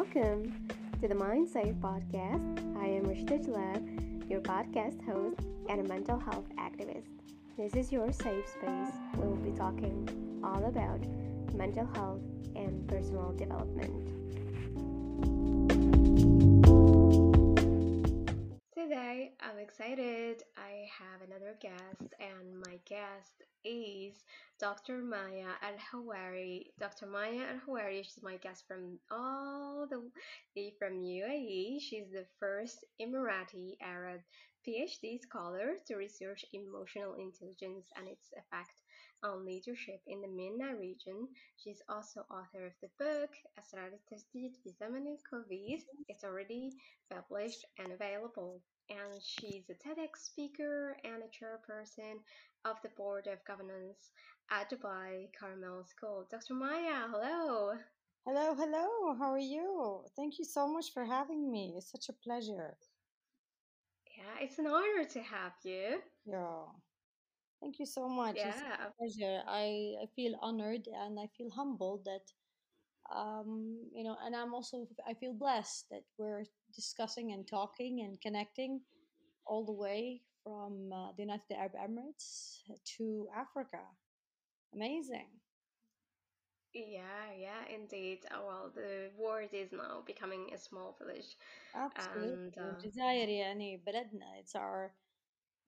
welcome to the Mind Safe podcast. I am Rashida Jalab, your podcast host and a mental health activist. This is your safe space. We will be talking all about mental health and personal development. Today, I'm excited. I have another guest, and my guest is Dr. Maya Al Hawari. Dr. Maya Al Hawari, she's my guest from all the way eh, from UAE. She's the first Emirati Arab PhD scholar to research emotional intelligence and its effect on leadership in the MENA region. She's also author of the book أسرار التجديد في زمن الكوفيد. It's already published and available. And she's a TEDx speaker and a chairperson of the Board of Governance at Dubai Carmel School. Dr. Maya, hello. Hello, hello. How are you? Thank you so much for having me. It's such a pleasure. Yeah, it's an honor to have you. Yeah. Thank you so much. It's Yeah, a pleasure. I, I feel honored and I feel humbled that um you know and I'm also I feel blessed that we're discussing and talking and connecting all the way from uh, the United Arab Emirates to Africa. Amazing. yeah, yeah, indeed. Uh, well, the world is now becoming a small village, Absolutely. and uh, الجزائر يعني بلدنا. It's our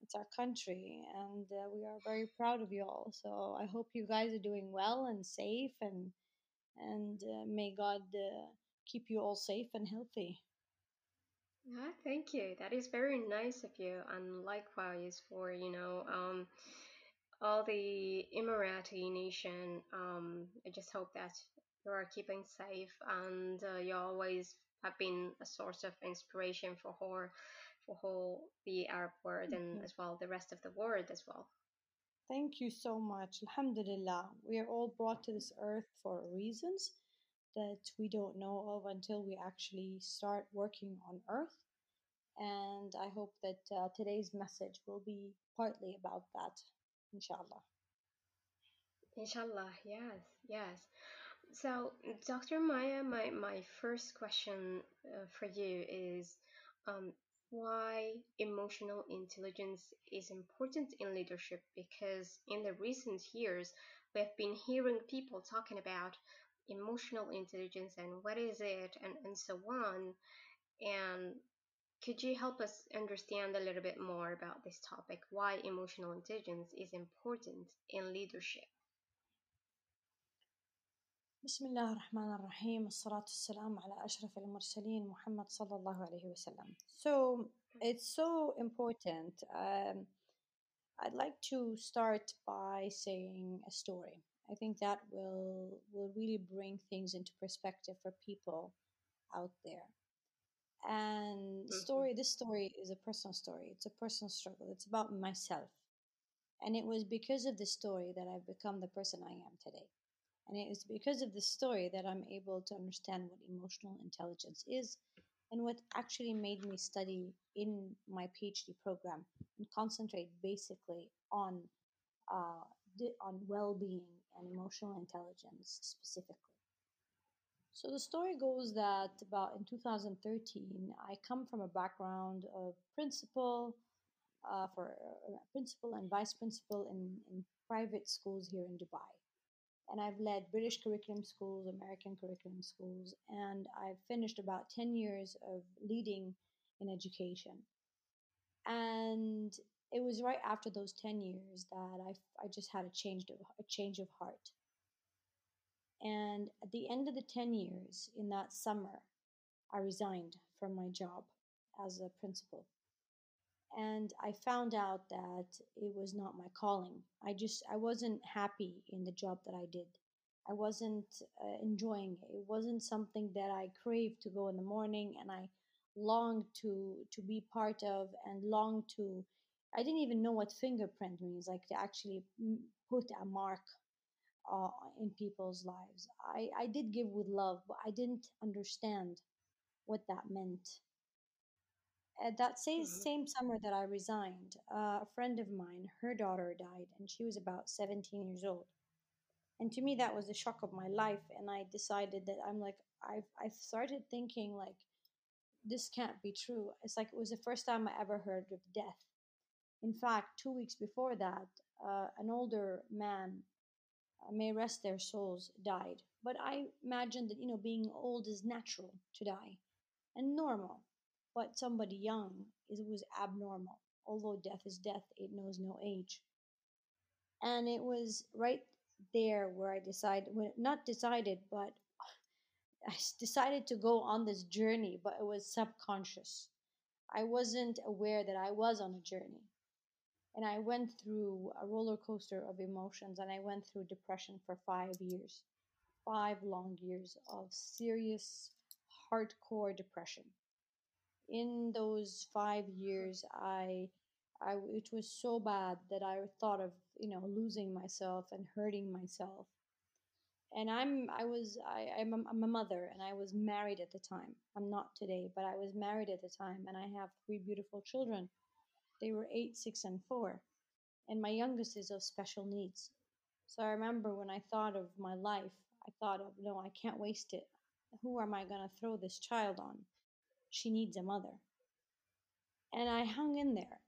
it's our country and uh, we are very proud of you all. So I hope you guys are doing well and safe and and uh, may God uh, keep you all safe and healthy. yeah, thank you. That is very nice of you, and likewise for you know, um, all the Emirati nation. Um, I just hope that you are keeping safe, and uh, you always have been a source of inspiration for for whole the Arab world and you. as well the rest of the world as well. Thank you so much. Alhamdulillah. We are all brought to this earth for reasons that we don't know of until we actually start working on earth. And I hope that uh, today's message will be partly about that, inshallah. Inshallah, yes, yes. So, Dr. Maya, my, my first question uh, for you is um, why emotional intelligence is important in leadership? Because in the recent years, we have been hearing people talking about emotional intelligence and what is it and, and so on. And could you help us understand a little bit more about this topic? Why emotional intelligence is important in leadership? بسم الله الرحمن الرحيم الصلاة والسلام على أشرف المرسلين محمد صلى الله عليه وسلم. So it's so important. Um, I'd like to start by saying a story. I think that will will really bring things into perspective for people out there. And the Mhm. story, this story is a personal story. It's a personal struggle. It's about myself. And it was because of this story that I've become the person I am today. And it is because of this story that I'm able to understand what emotional intelligence is and what actually made me study in my PhD program and concentrate basically on uh, on well-being and emotional intelligence specifically. So the story goes that about in 2013, I come from a background of principal uh, for uh, principal and vice principal in, in private schools here in Dubai and I've led British curriculum schools, American curriculum schools, and I've finished about 10 years of leading in education. And it was right after those 10 years that I, I just had a change of a change of heart. And at the end of the 10 years, in that summer, I resigned from my job as a principal. And I found out that it was not my calling. I just, I wasn't happy in the job that I did. I wasn't uh, enjoying it. It wasn't something that I craved to go in the morning and I longed to to be part of and longed to I didn't even know what fingerprint means like to actually put a mark uh, in people's lives. I, I did give with love, but I didn't understand what that meant. At that same, Mhm. same summer that I resigned, uh, a friend of mine, her daughter died, and she was about 17 years old. And to me, that was the shock of my life. And I decided that I'm like, I've I started thinking like this can't be true. It's like it was the first time I ever heard of death. In fact, two weeks before that, uh, an older man, uh, may rest their souls, died. But I imagined that you know being old is natural to die and normal, but somebody young is was abnormal. Although death is death, it knows no age. And it was right there where I decided, well, not decided, but I decided to go on this journey, but it was subconscious. I wasn't aware that I was on a journey. And I went through a roller coaster of emotions and I went through depression for five years, five long years of serious, hardcore depression. In those five years, I, I, it was so bad that I thought of, you know, losing myself and hurting myself and I'm I was I I'm a, I'm a mother and I was married at the time. I'm not today, but I was married at the time and I have three beautiful children. They were 8, 6 and 4 and my youngest is of special needs. So I remember when I thought of my life, I thought of no, I can't waste it. Who am I going to throw this child on? She needs a mother. And I hung in there.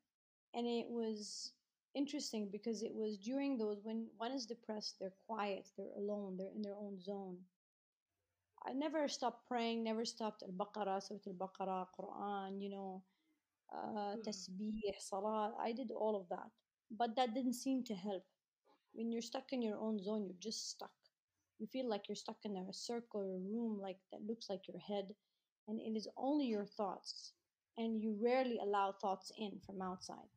And it was interesting because it was during those when one is depressed, they're quiet, they're alone, they're in their own zone. I never stopped praying, never stopped Al Baqarah, Surah Al Baqarah, Quran, you know, uh, Mhm. Tasbih, Salah. I did all of that. But that didn't seem to help. When you're stuck in your own zone, you're just stuck. You feel like you're stuck in a circle or a room like that looks like your head, and it is only your thoughts, and you rarely allow thoughts in from outside.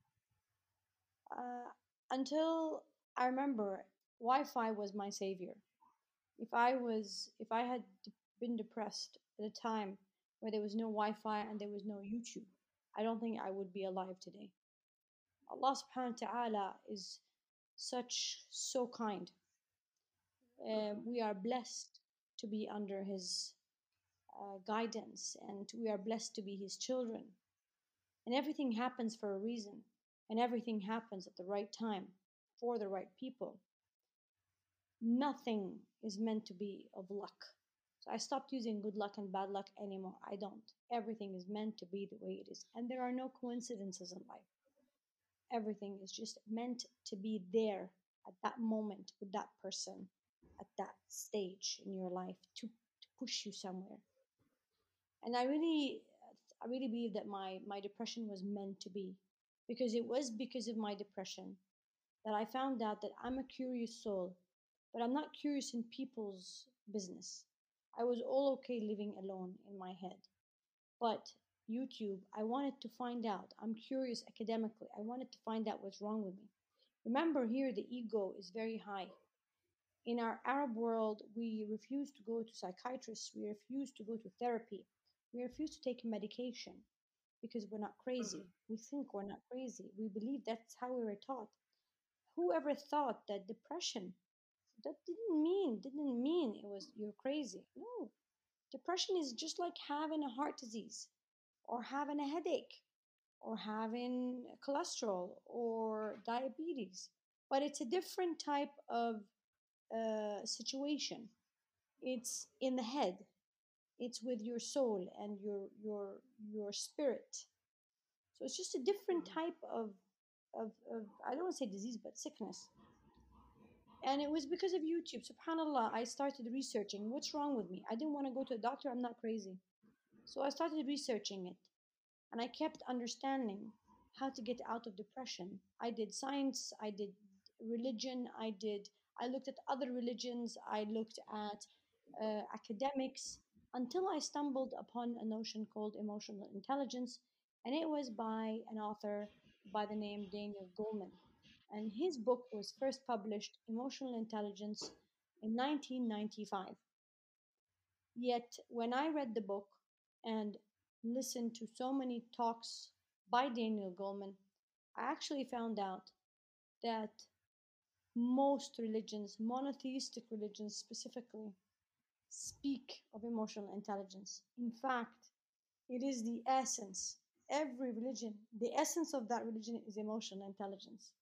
Uh, until I remember, Wi-Fi was my savior. If I was, if I had been depressed at a time where there was no Wi-Fi and there was no YouTube, I don't think I would be alive today. Allah Subhanahu wa Taala is such so kind. Uh, we are blessed to be under His uh, guidance, and we are blessed to be His children. And everything happens for a reason, and everything happens at the right time for the right people. Nothing is meant to be of luck. So I stopped using good luck and bad luck anymore. I don't. Everything is meant to be the way it is. And there are no coincidences in life. Everything is just meant to be there at that moment with that person at that stage in your life to, to push you somewhere. And I really, I really believe that my, my depression was meant to be because it was because of my depression that I found out that I'm a curious soul, but I'm not curious in people's business. I was all okay living alone in my head. But YouTube, I wanted to find out. I'm curious academically. I wanted to find out what's wrong with me. Remember, here the ego is very high. In our Arab world, we refuse to go to psychiatrists, we refuse to go to therapy, we refuse to take medication because we're not crazy. Mhm. We think we're not crazy. We believe that's how we were taught. Whoever thought that depression that didn't mean didn't mean it was you're crazy. No. Depression is just like having a heart disease or having a headache or having cholesterol or diabetes. But it's a different type of uh, situation. It's in the head. It's with your soul and your your your spirit. So it's just a different Mhm. type of of, of I don't want to say disease, but sickness. And it was because of YouTube. Subhanallah, I started researching what's wrong with me. I didn't want to go to a doctor. I'm not crazy. So I started researching it and I kept understanding how to get out of depression. I did science, I did religion, I did I looked at other religions, I looked at uh, academics until I stumbled upon a notion called emotional intelligence, and it was by an author by the name Daniel Goleman. And his book was first published, Emotional Intelligence, in 1995. Yet, when I read the book and listened to so many talks by Daniel Goleman, I actually found out that most religions, monotheistic religions specifically, speak of emotional intelligence. In fact, it is the essence. Every religion, the essence of that religion is emotional intelligence.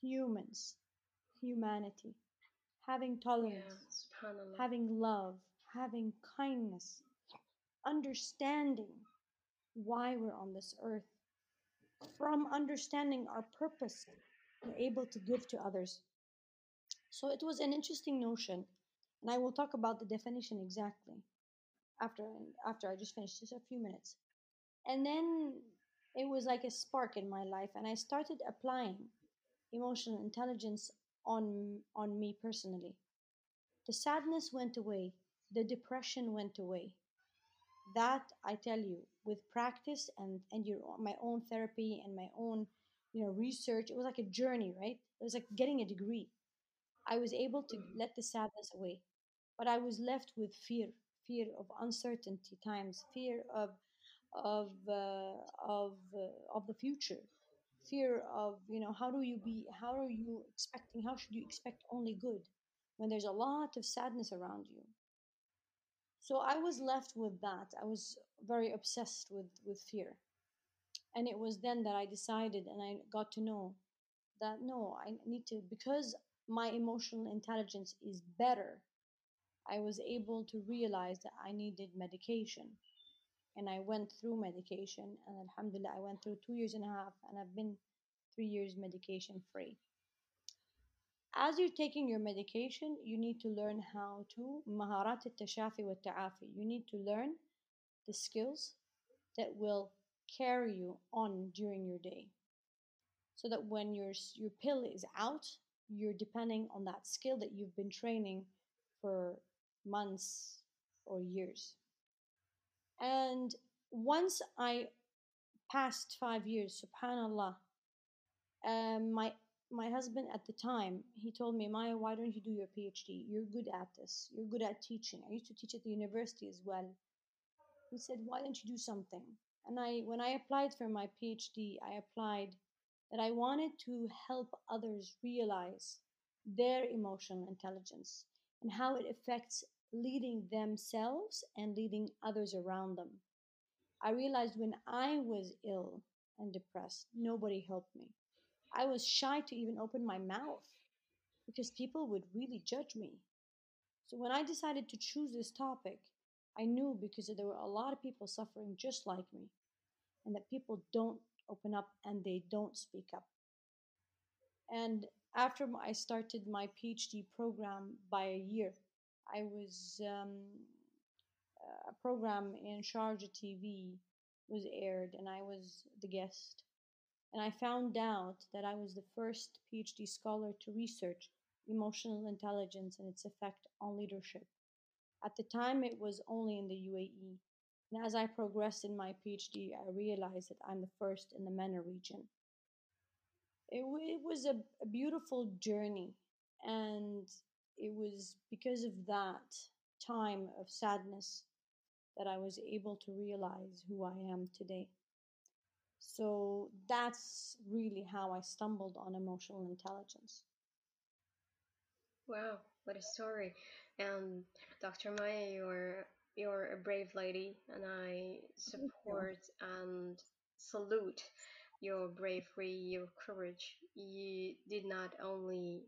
Humans, humanity, having tolerance, having love, having kindness, understanding why we're on this earth. From understanding our purpose, we're able to give to others. So it was an interesting notion, and I will talk about the definition exactly after after I just finished just a few minutes. And then it was like a spark in my life, and I started applying emotional intelligence on on me personally. The sadness went away, the depression went away. That I tell you, with practice and and your my own therapy and my own you know research, it was like a journey, right? It was like getting a degree. I was able to let the sadness away, but I was left with fear, fear of uncertainty times, fear of of uh, of uh, of the future, fear of you know how do you be how are you expecting how should you expect only good when there's a lot of sadness around you. So I was left with that. I was very obsessed with with fear, and it was then that I decided and I got to know that no, I need to because my emotional intelligence is better I was able to realize that I needed medication. And I went through medication, and alhamdulillah, I went through two years and a half, and I've been three years medication free. As you're taking your medication, you need to learn how to maharat al-tashafi wa ta'afi. You need to learn the skills that will carry you on during your day. So that when your, your pill is out, you're depending on that skill that you've been training for months or years. And once I passed five years, subhanallah, um, my my husband at the time he told me, Maya, why don't you do your PhD? You're good at this. You're good at teaching. I used to teach at the university as well. He said, why don't you do something? And I, when I applied for my PhD, I applied that I wanted to help others realize their emotional intelligence and how it affects leading themselves and leading others around them. I realized when I was ill and depressed, nobody helped me. I was shy to even open my mouth because people would really judge me. So when I decided to choose this topic, I knew because there were a lot of people suffering just like me, and that people don't open up and they don't speak up. And after I started my PhD program by a year, I was um, a program in Sharjah TV was aired, and I was the guest. And I found out that I was the first PhD scholar to research emotional intelligence and its effect on leadership. At the time, it was only in the UAE. And as I progressed in my PhD, I realized that I'm the first in the MENA region. It, it was a, a beautiful journey, and it was because of that time of sadness that I was able to realize who I am today. So that's really how I stumbled on emotional intelligence. Wow, what a story. Um, and Dr. Maya, you're you're a brave lady, and I support and salute your bravery, your courage. You did not only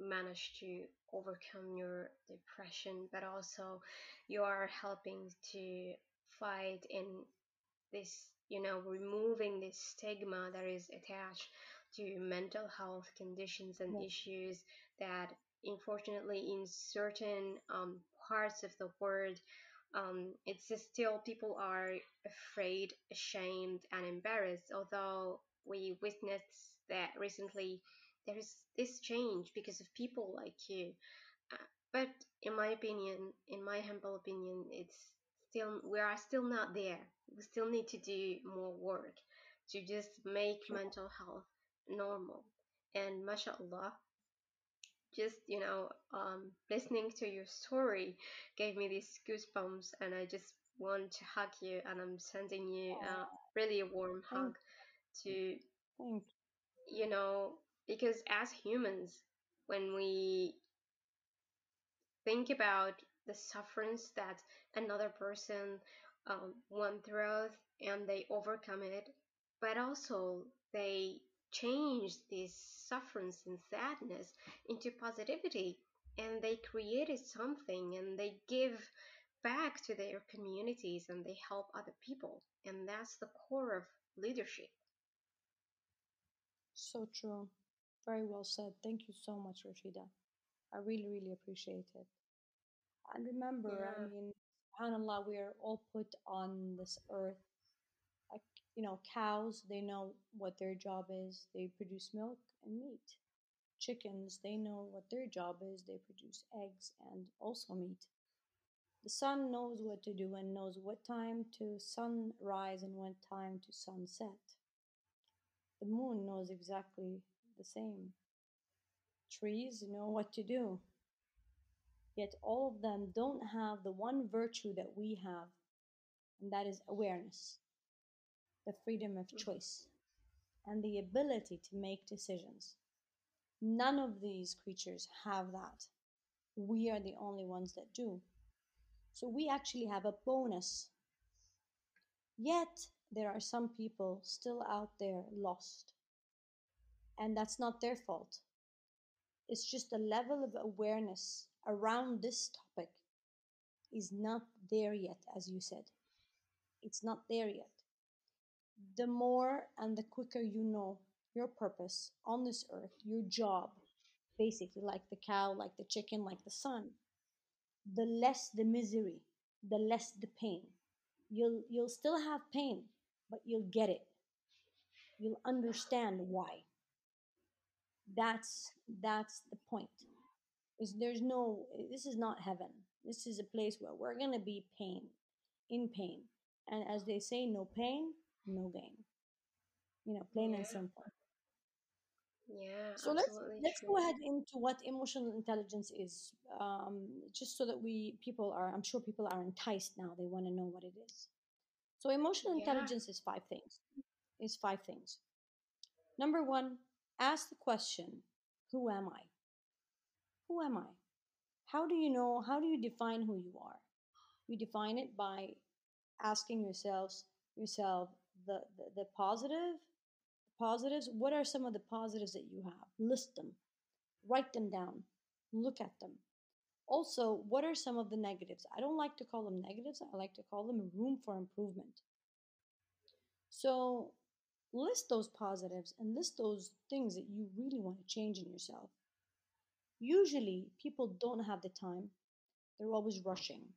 manage to overcome your depression, but also you are helping to fight in this you know removing this stigma that is attached to mental health conditions and Yes, issues that unfortunately in certain um, parts of the world um, it's still people are afraid ashamed and embarrassed although we witnessed that recently there is this change because of people like you uh, but in my opinion, in my humble opinion, it's still we are still not there. We still need to do more work to just make mental health normal. And mashallah, just you know, um, listening to your story gave me these goosebumps, and I just want to hug you, and I'm sending you Oh, really a warm hug to you know because as humans, when we think about the sufferings that another person um, went through and they overcome it, but also they change these sufferings and sadness into positivity. and they created something and they give back to their communities and they help other people. And that's the core of leadership. So true. Very well said. Thank you so much, Rashida. I really, really appreciate it. And remember, I mean, subhanAllah, we are all put on this earth. Like, you know, cows, they know what their job is. They produce milk and meat. Chickens, they know what their job is. They produce eggs and also meat. The sun knows what to do and knows what time to sunrise and what time to sunset. The moon knows exactly the same. Trees know what to do. Yet all of them don't have the one virtue that we have, and that is awareness, the freedom of mhm, choice, and the ability to make decisions. None of these creatures have that. We are the only ones that do. So we actually have a bonus. Yet there are some people still out there lost, and that's not their fault. It's just the level of awareness around this topic is not there yet, as you said. It's not there yet. The more and the quicker you know your purpose on this earth, your job, basically, like the cow, like the chicken, like the sun, the less the misery, the less the pain. You'll you'll still have pain, but you'll get it. You'll understand why. That's that's the point. Is there's no this is not heaven. This is a place where we're gonna be pain, in pain. And as they say, no pain, no gain. You know, plain and simple. yeah, So let's let's true. go ahead into what emotional intelligence is, um, just so that we people are. I'm sure people are enticed now. They want to know what it is. So emotional Yeah, intelligence is five things. Is five things. Number one, ask the question, "Who am I? Who am I? How do you know? How do you define who you are? You define it by asking yourselves yourself the, the, the positive positives. What are some of the positives that you have? List them, write them down, look at them. Also, what are some of the negatives? I don't like to call them negatives, I like to call them room for improvement. So, list those positives and list those things that you really want to change in yourself. Usually, people don't have the time, they're always rushing.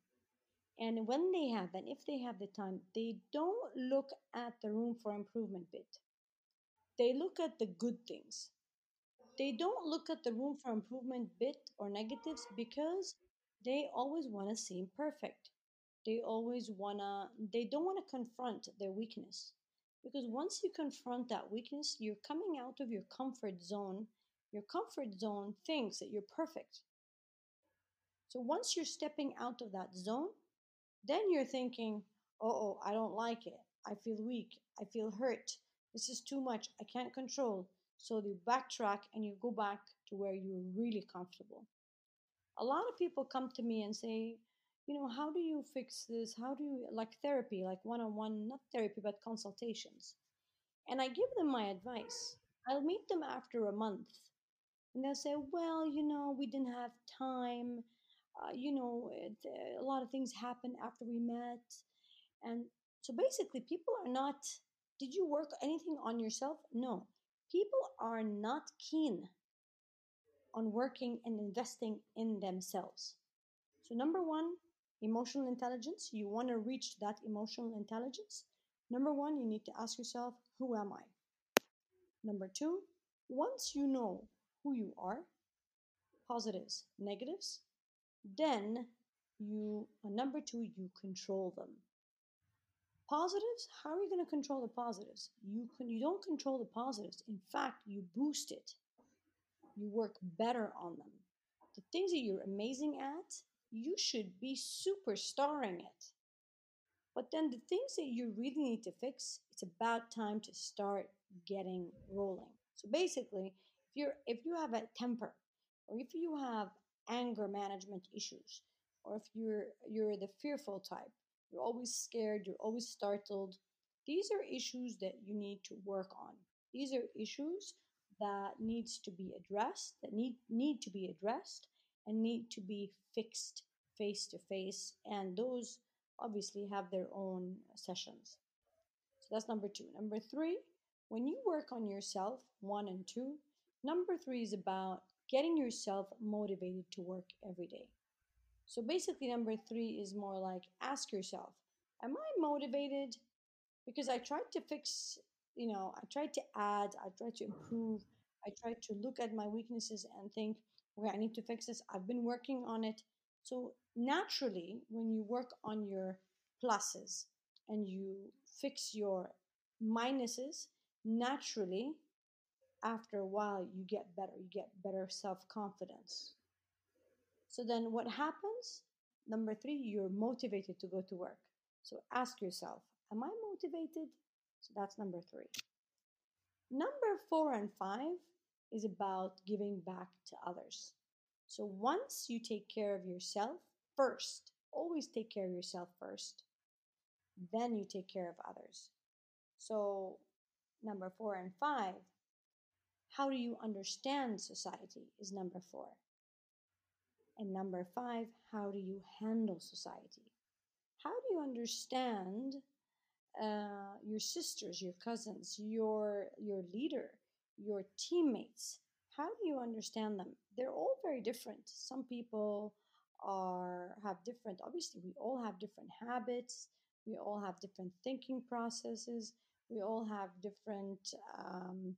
And when they have, and if they have the time, they don't look at the room for improvement bit. They look at the good things. They don't look at the room for improvement bit or negatives because they always want to seem perfect. They always want to, they don't want to confront their weakness. Because once you confront that weakness, you're coming out of your comfort zone. Your comfort zone thinks that you're perfect. So once you're stepping out of that zone, then you're thinking, oh, I don't like it. I feel weak. I feel hurt. This is too much. I can't control. So you backtrack and you go back to where you're really comfortable. A lot of people come to me and say, you know, how do you fix this? How do you, like therapy, like one on one, not therapy, but consultations. And I give them my advice. I'll meet them after a month and they'll say, well, you know, we didn't have time. Uh, you know, it, uh, a lot of things happened after we met. And so basically, people are not, did you work anything on yourself? No. People are not keen on working and investing in themselves. So, number one, emotional intelligence. You want to reach that emotional intelligence. Number one, you need to ask yourself, who am I? Number two, once you know who you are, positives, negatives, then you, uh, number two, you control them. Positives, how are you going to control the positives? You can, you don't control the positives. In fact, you boost it. You work better on them. The things that you're amazing at, you should be superstarring it. But then the things that you really need to fix, it's about time to start getting rolling. So basically, if you're if you have a temper or if you have anger management issues or if you're you're the fearful type, you're always scared, you're always startled, these are issues that you need to work on. These are issues that needs to be addressed, that need need to be addressed and need to be fixed face to face. And those obviously have their own sessions. So that's number two. Number three, when you work on yourself, one and two, number three is about getting yourself motivated to work every day. So basically, number three is more like ask yourself, am I motivated? Because I tried to fix, you know, I tried to add, I tried to improve, I tried to look at my weaknesses and think, okay, I need to fix this. I've been working on it. So naturally, when you work on your pluses and you fix your minuses, naturally, after a while, you get better. You get better self confidence. So then what happens? Number three, you're motivated to go to work. So ask yourself, am I motivated? So that's number three. Number four and five is about giving back to others. So once you take care of yourself first, always take care of yourself first, then you take care of others. So, number four and five, how do you understand society is number four. And number five, how do you handle society? How do you understand uh, your sisters, your cousins, your your leader, your teammates? How do you understand them? They're all very different. Some people are have different. Obviously, we all have different habits. We all have different thinking processes. We all have different, um,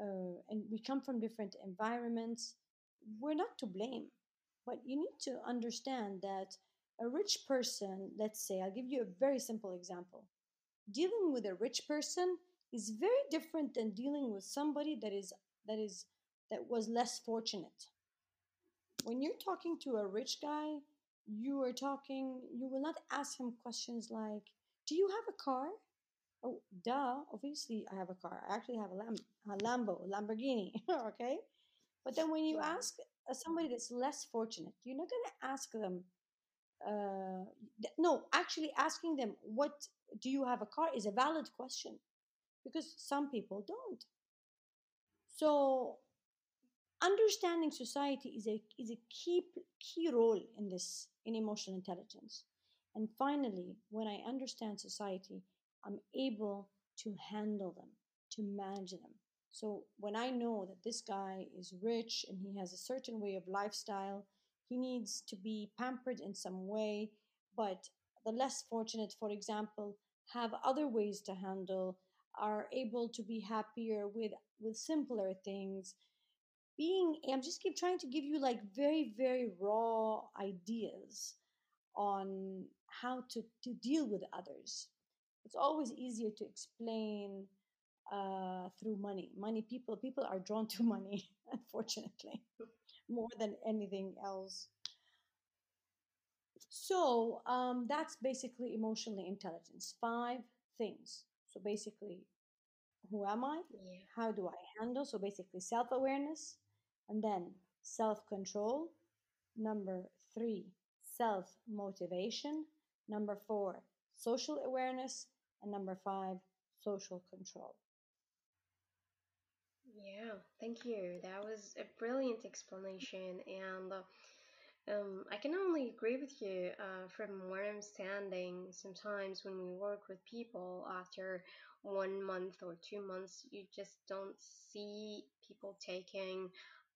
uh, and we come from different environments. We're not to blame but you need to understand that a rich person, let's say, I'll give you a very simple example. Dealing with a rich person is very different than dealing with somebody that is that is that was less fortunate. When you're talking to a rich guy, you are talking you will not ask him questions like, "Do you have a car?" Oh, duh, obviously I have a car. I actually have a, Lam- a Lambo, a Lamborghini, okay? But then when you ask uh, somebody that's less fortunate, you're not going to ask them, uh, th- no, actually asking them, what do you have a car is a valid question because some people don't. So understanding society is a is a key key role in this in emotional intelligence. And finally, when I understand society, I'm able to handle them, to manage them. So when I know that this guy is rich and he has a certain way of lifestyle, he needs to be pampered in some way, but the less fortunate, for example, have other ways to handle, are able to be happier with with simpler things being i'm just keep trying to give you like very very raw ideas on how to to deal with others. It's always easier to explain uh, through money. Money people people are drawn to money unfortunately more than anything else. So um, that's basically emotional intelligence. Five things so basically who am I? Yeah. How do I handle? So basically, self awareness, and then self control. Number three, self motivation. Number four, social awareness. And number five, social control. Yeah, thank you. That was a brilliant explanation, and uh, um, I can only agree with you. Uh, from where I'm standing, sometimes when we work with people after one month or two months, you just don't see people taking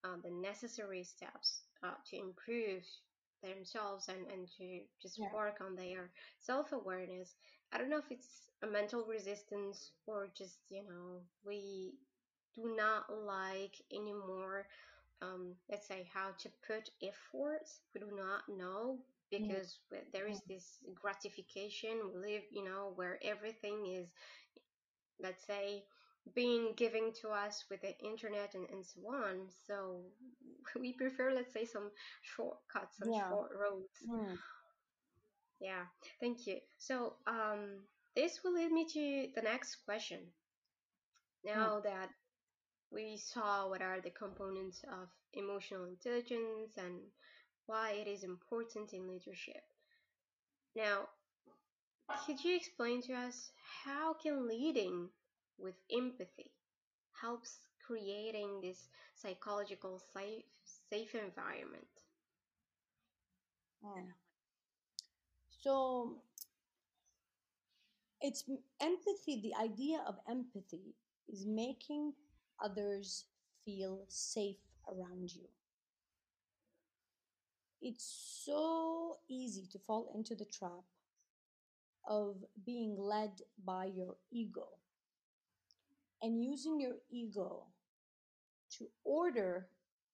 uh, the necessary steps uh, to improve themselves and, and to just Yeah, work on their self-awareness. I don't know if it's a mental resistance or just, you know, we do not like anymore um, let's say how to put efforts we do not know because there yeah, is this gratification. We live you know where everything is let's say being given to us with the internet and, and so on. So we prefer let's say some shortcuts and yeah. short roads. Mm, yeah. Thank you. So um, this will lead me to the next question. Mm, now that we saw what are the components of emotional intelligence and why it is important in leadership. Now, could you explain to us how can leading with empathy helps creating this psychological safe safe environment? So it's empathy. The idea of empathy is making others feel safe around you. It's so easy to fall into the trap of being led by your ego and using your ego to order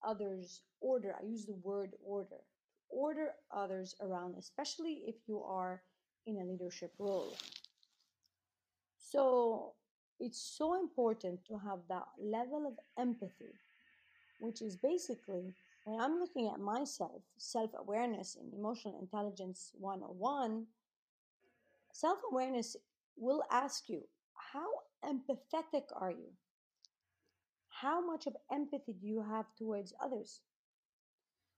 others order i use the word order order others around especially if you are in a leadership role so it's so important to have that level of empathy which is basically when i'm looking at myself self-awareness and emotional intelligence 101 self-awareness will ask you how empathetic are you how much of empathy do you have towards others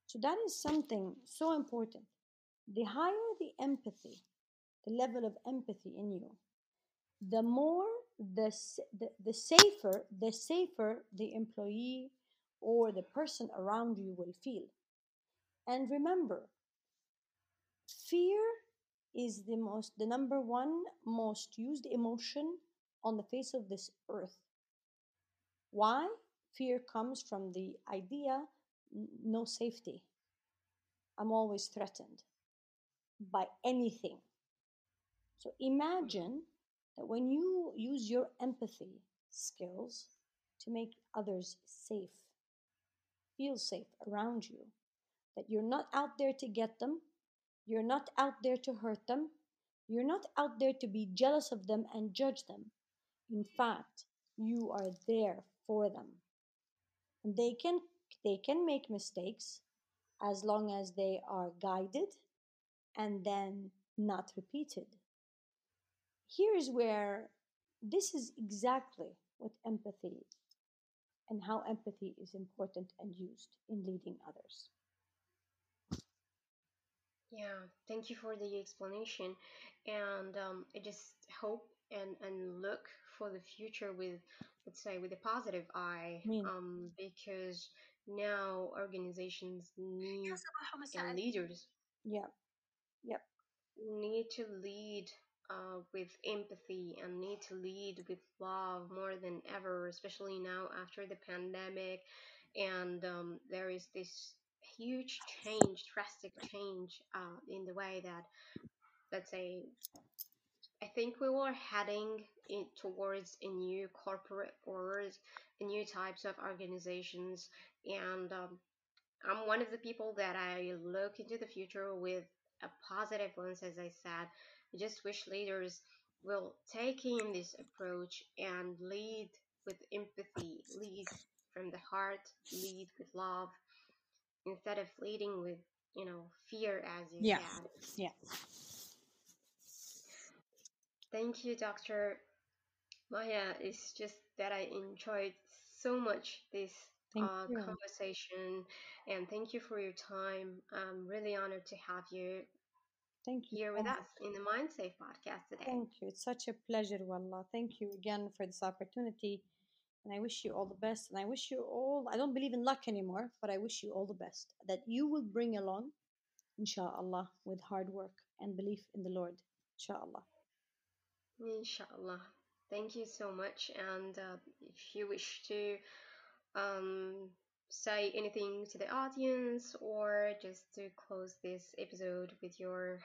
So that is something so important. The higher the empathy, the level of empathy in you, the more the, the, safer, the safer the employee or the person around you will feel. And remember, fear is the most, the number one most used emotion on the face of this earth. Why? Fear comes from the idea no safety. I'm always threatened by anything. So imagine that when you use your empathy skills to make others safe, feel safe around you, that you're not out there to get them, you're not out there to hurt them, you're not out there to be jealous of them and judge them. In fact, you are there for them. And they can they can make mistakes as long as they are guided and then not repeated. Here is where this is exactly what empathy and how empathy is important and used in leading others. Yeah, thank you for the explanation. And um, I just hope and, and look for the future with, let's say, with a positive eye, I mean, um, because now organizations need and leaders yeah, yeah, need to lead uh, with empathy and need to lead with love more than ever, especially now after the pandemic. And um, there is this huge change, drastic change uh, in the way that, let's say, I think we were heading in, towards a new corporate world, new types of organizations, and um, I'm one of the people that I look into the future with a positive lens, as I said. I just wish leaders will take in this approach and lead with empathy, lead from the heart, lead with love, instead of leading with, you know, fear, as you yeah, said. yeah. Thank you, Dr. Maya. It's just that I enjoyed so much this uh, conversation, and thank you for your time. I'm really honored to have you Thank you here with us in the Mind Safe podcast today. Thank you. It's such a pleasure, Wallah. Thank you again for this opportunity. And I wish you all the best. And I wish you all, I don't believe in luck anymore, but I wish you all the best that you will bring along, inshallah, with hard work and belief in the Lord. Inshallah. Inshallah. Thank you so much. And uh, if you wish to um, say anything to the audience or just to close this episode with your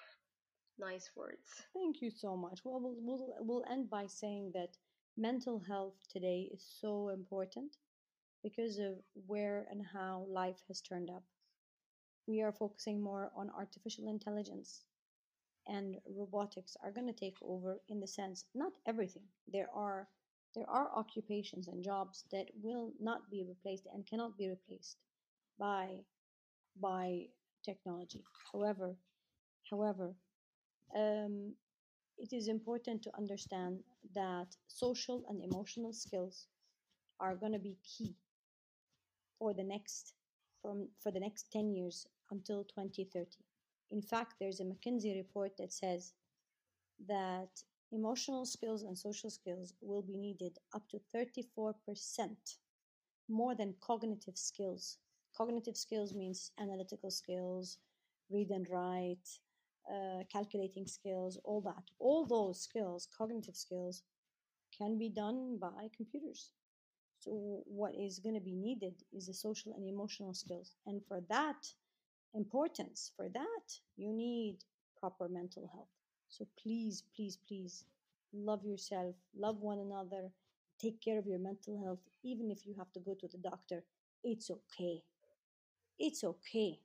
nice words. Thank you so much. Well, we'll, we'll, we'll end by saying that mental health today is so important because of where and how life has turned up. We are focusing more on artificial intelligence and robotics are going to take over in the sense not everything. There are there are occupations and jobs that will not be replaced and cannot be replaced by by technology. However, however, um, it is important to understand that social and emotional skills are going to be key for the next from for the next 10 years until 2030 in fact there's a mckinsey report that says that emotional skills and social skills will be needed up to 34% more than cognitive skills cognitive skills means analytical skills read and write, uh, calculating skills, all that. All those skills, cognitive skills, can be done by computers. So, what is going to be needed is the social and emotional skills. And for that importance, for that, you need proper mental health. So, please, please, please love yourself, love one another, take care of your mental health, even if you have to go to the doctor. It's okay. It's okay.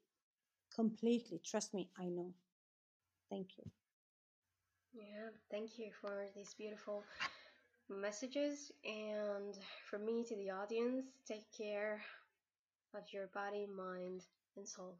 Completely. Trust me, I know. Thank you. Yeah, thank you for these beautiful messages. And for me to the audience, take care of your body, mind, and soul.